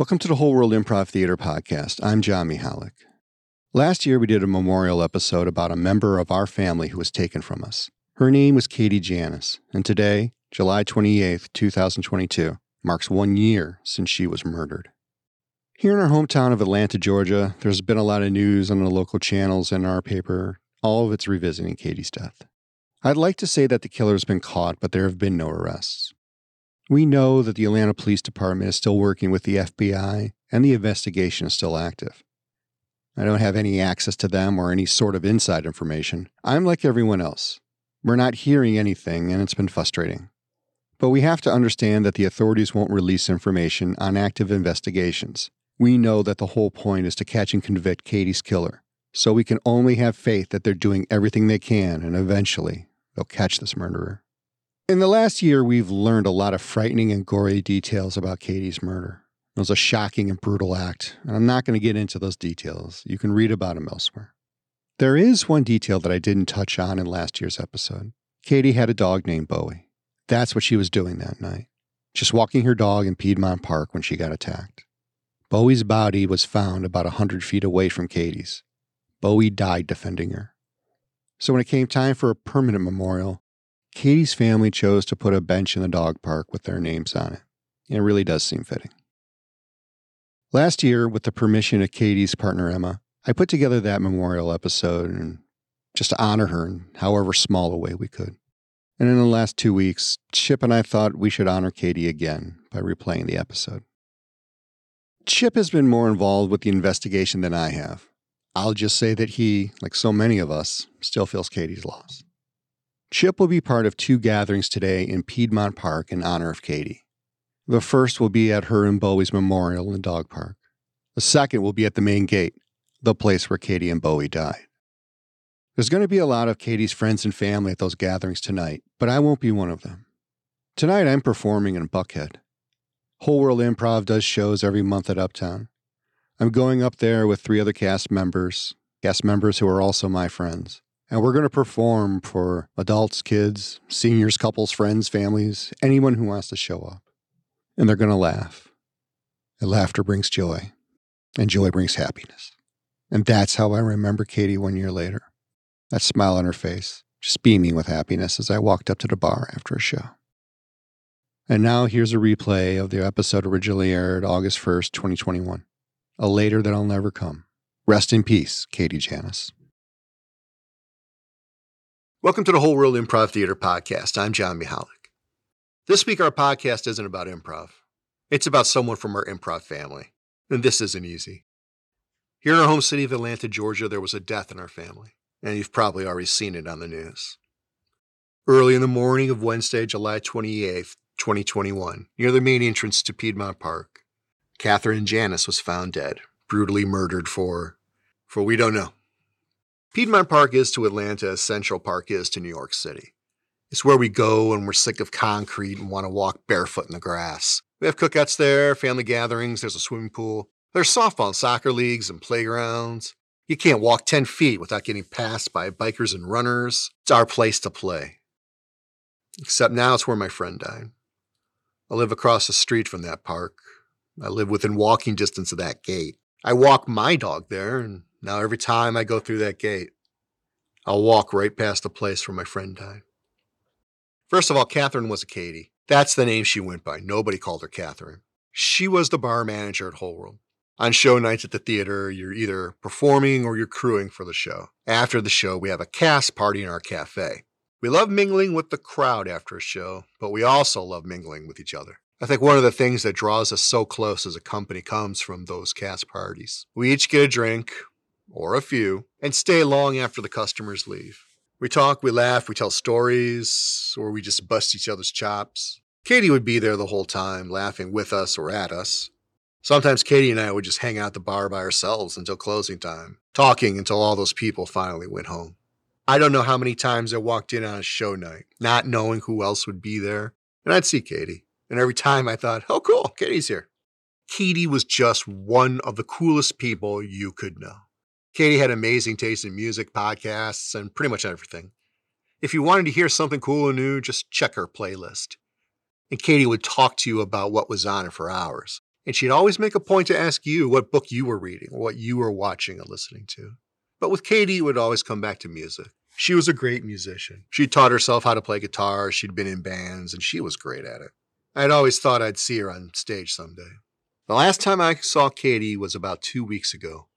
Welcome to the Whole World Improv Theater podcast. I'm John Mihalik. Last year, we did a memorial episode about a member of our family who was taken from us. Her name was Katie Janis, and today, July 28th, 2022, marks one year since she was murdered. Here in our hometown of Atlanta, Georgia, there's been a lot of news on the local channels and our paper. All of it's revisiting Katie's death. I'd like to say that the killer has been caught, but there have been no arrests. We know that the Atlanta Police Department is still working with the FBI and the investigation is still active. I don't have any access to them or any sort of inside information. I'm like everyone else. We're not hearing anything, and it's been frustrating. But we have to understand that the authorities won't release information on active investigations. We know that the whole point is to catch and convict Katie's killer. So we can only have faith that they're doing everything they can, and eventually they'll catch this murderer. In the last year, we've learned a lot of frightening and gory details about Katie's murder. It was a shocking and brutal act, and I'm not going to get into those details. You can read about them elsewhere. There is one detail that I didn't touch on in last year's episode. Katie had a dog named Bowie. That's what she was doing that night, just walking her dog in Piedmont Park when she got attacked. Bowie's body was found about a 100 feet away from Katie's. Bowie died defending her. So when it came time for a permanent memorial, Katie's family chose to put a bench in the dog park with their names on it. And It really does seem fitting. Last year, with the permission of Katie's partner Emma, I put together that memorial episode and just to honor her in however small a way we could. And in the last two weeks, Chip and I thought we should honor Katie again by replaying the episode. Chip has been more involved with the investigation than I have. I'll just say that he, like so many of us, still feels Katie's loss. Chip will be part of two gatherings today in Piedmont Park in honor of Katie. The first will be at her and Bowie's memorial in dog park. The second will be at the main gate, the place where Katie and Bowie died. There's going to be a lot of Katie's friends and family at those gatherings tonight, but I won't be one of them. Tonight I'm performing in Buckhead. Whole World Improv does shows every month at Uptown. I'm going up there with three other cast members, cast members who are also my friends. And we're going to perform for adults, kids, seniors, couples, friends, families, anyone who wants to show up. And they're going to laugh. And laughter brings joy, and joy brings happiness. And that's how I remember Katie one year later. That smile on her face, just beaming with happiness as I walked up to the bar after a show. And now here's a replay of the episode originally aired August 1st, 2021 a later that I'll never come. Rest in peace, Katie Janis. Welcome to the Whole World Improv Theater Podcast. I'm John Mihalik. This week, our podcast isn't about improv, it's about someone from our improv family. And this isn't easy. Here in our home city of Atlanta, Georgia, there was a death in our family, and you've probably already seen it on the news. Early in the morning of Wednesday, July 28th, 2021, near the main entrance to Piedmont Park, Catherine Janis was found dead, brutally murdered for, for we don't know. Piedmont Park is to Atlanta as Central Park is to New York City. It's where we go when we're sick of concrete and want to walk barefoot in the grass. We have cookouts there, family gatherings, there's a swimming pool. There's softball and soccer leagues and playgrounds. You can't walk 10 feet without getting passed by bikers and runners. It's our place to play. Except now it's where my friend died. I live across the street from that park, I live within walking distance of that gate. I walk my dog there, and now every time I go through that gate, I'll walk right past the place where my friend died. First of all, Catherine was a Katie. That's the name she went by. Nobody called her Catherine. She was the bar manager at Whole World. On show nights at the theater, you're either performing or you're crewing for the show. After the show, we have a cast party in our cafe. We love mingling with the crowd after a show, but we also love mingling with each other. I think one of the things that draws us so close as a company comes from those cast parties. We each get a drink, or a few, and stay long after the customers leave. We talk, we laugh, we tell stories, or we just bust each other's chops. Katie would be there the whole time, laughing with us or at us. Sometimes Katie and I would just hang out at the bar by ourselves until closing time, talking until all those people finally went home. I don't know how many times I walked in on a show night, not knowing who else would be there, and I'd see Katie. And every time I thought, oh, cool, Katie's here. Katie was just one of the coolest people you could know. Katie had amazing taste in music, podcasts, and pretty much everything. If you wanted to hear something cool and new, just check her playlist. And Katie would talk to you about what was on it for hours. And she'd always make a point to ask you what book you were reading, what you were watching and listening to. But with Katie, it would always come back to music. She was a great musician. She taught herself how to play guitar, she'd been in bands, and she was great at it. I'd always thought I'd see her on stage someday. The last time I saw Katie was about two weeks ago,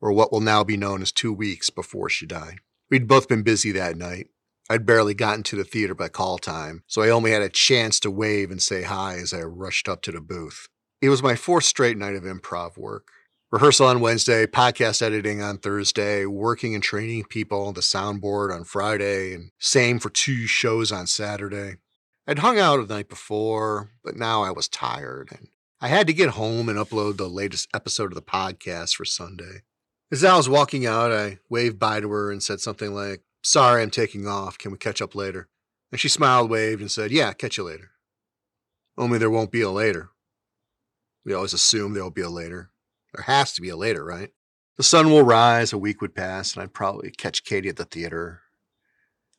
or what will now be known as two weeks before she died. We'd both been busy that night. I'd barely gotten to the theater by call time, so I only had a chance to wave and say hi as I rushed up to the booth. It was my fourth straight night of improv work. Rehearsal on Wednesday, podcast editing on Thursday, working and training people on the soundboard on Friday, and same for two shows on Saturday. I'd hung out the night before, but now I was tired and I had to get home and upload the latest episode of the podcast for Sunday. As I was walking out, I waved bye to her and said something like, Sorry, I'm taking off. Can we catch up later? And she smiled, waved, and said, Yeah, catch you later. Only there won't be a later. We always assume there'll be a later. There has to be a later, right? The sun will rise, a week would pass, and I'd probably catch Katie at the theater.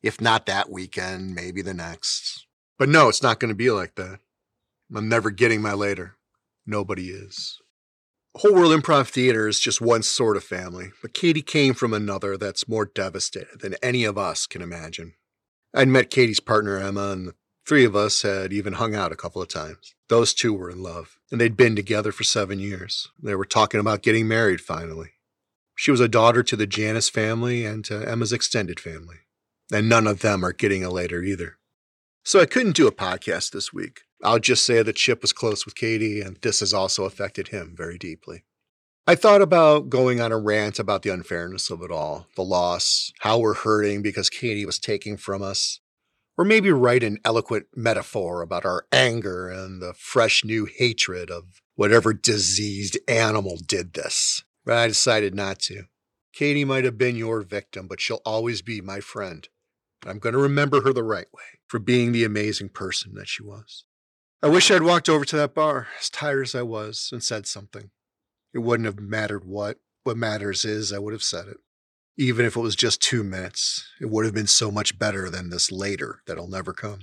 If not that weekend, maybe the next. But no, it's not going to be like that. I'm never getting my later. Nobody is. Whole World Improv Theater is just one sort of family, but Katie came from another that's more devastated than any of us can imagine. I'd met Katie's partner, Emma, and the three of us had even hung out a couple of times. Those two were in love, and they'd been together for seven years. They were talking about getting married finally. She was a daughter to the Janis family and to Emma's extended family, and none of them are getting a later either. So I couldn't do a podcast this week. I'll just say that Chip was close with Katie, and this has also affected him very deeply. I thought about going on a rant about the unfairness of it all, the loss, how we're hurting because Katie was taking from us, or maybe write an eloquent metaphor about our anger and the fresh new hatred of whatever diseased animal did this. But I decided not to. Katie might have been your victim, but she'll always be my friend. I'm going to remember her the right way for being the amazing person that she was. I wish I'd walked over to that bar, as tired as I was, and said something. It wouldn't have mattered what. What matters is I would have said it. Even if it was just two minutes, it would have been so much better than this later that'll never come.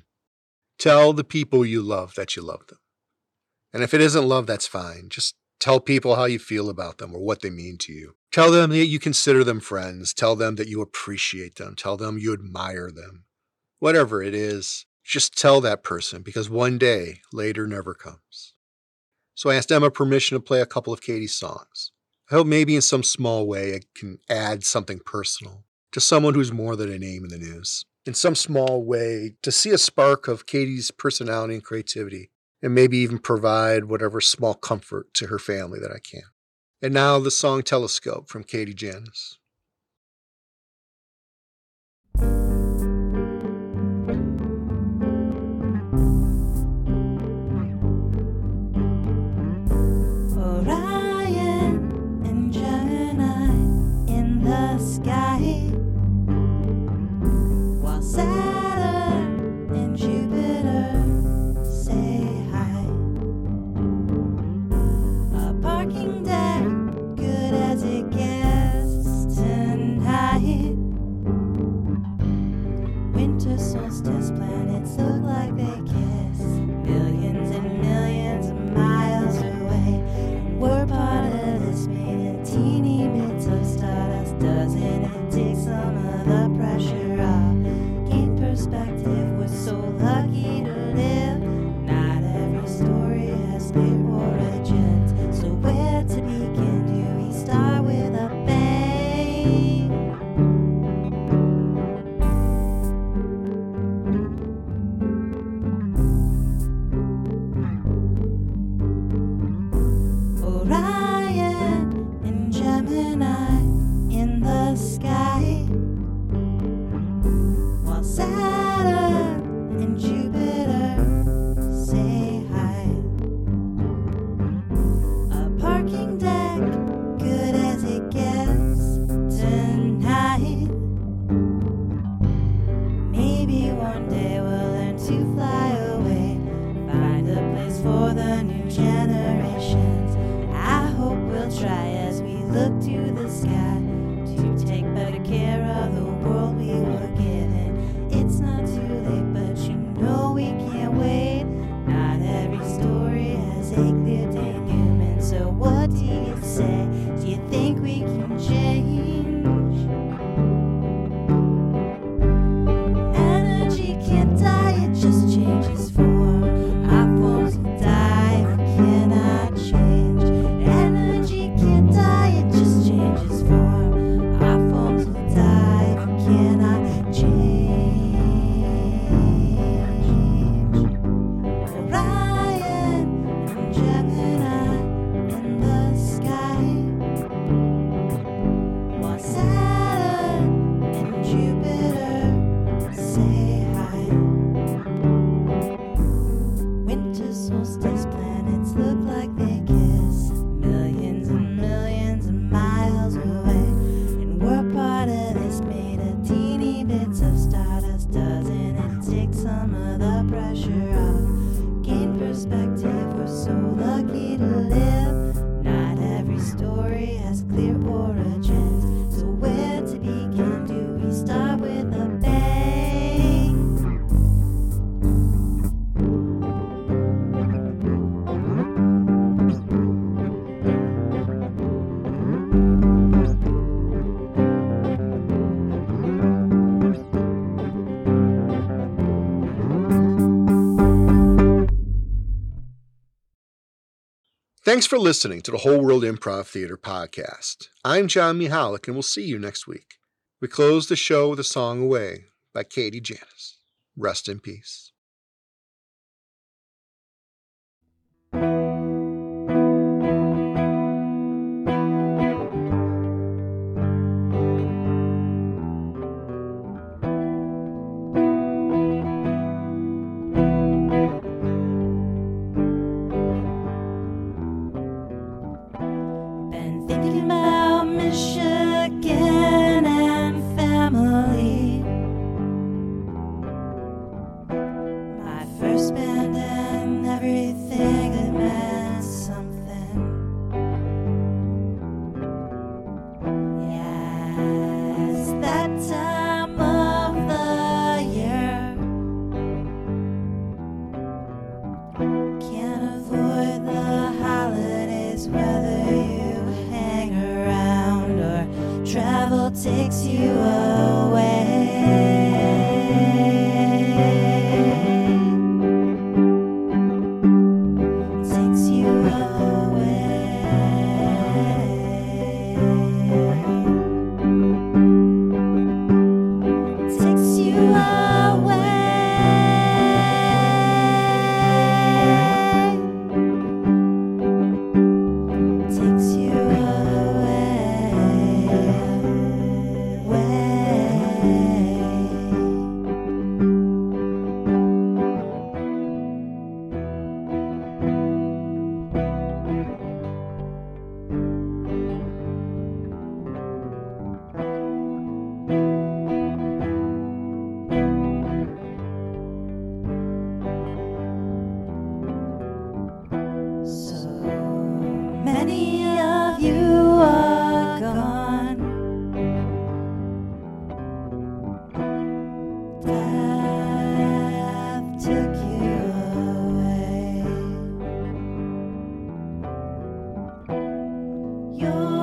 Tell the people you love that you love them. And if it isn't love, that's fine. Just tell people how you feel about them or what they mean to you. Tell them that you consider them friends. Tell them that you appreciate them. Tell them you admire them. Whatever it is, just tell that person because one day later never comes. So I asked Emma permission to play a couple of Katie's songs. I hope maybe in some small way I can add something personal to someone who's more than a name in the news. In some small way, to see a spark of Katie's personality and creativity, and maybe even provide whatever small comfort to her family that I can. And now the song Telescope from Katie Janis. some of the pressure off. Gain perspective, we're so lucky to live. Thanks for listening to the Whole World Improv Theater podcast. I'm John Mihalik, and we'll see you next week. We close the show with a song away by Katie Janis. Rest in peace. you.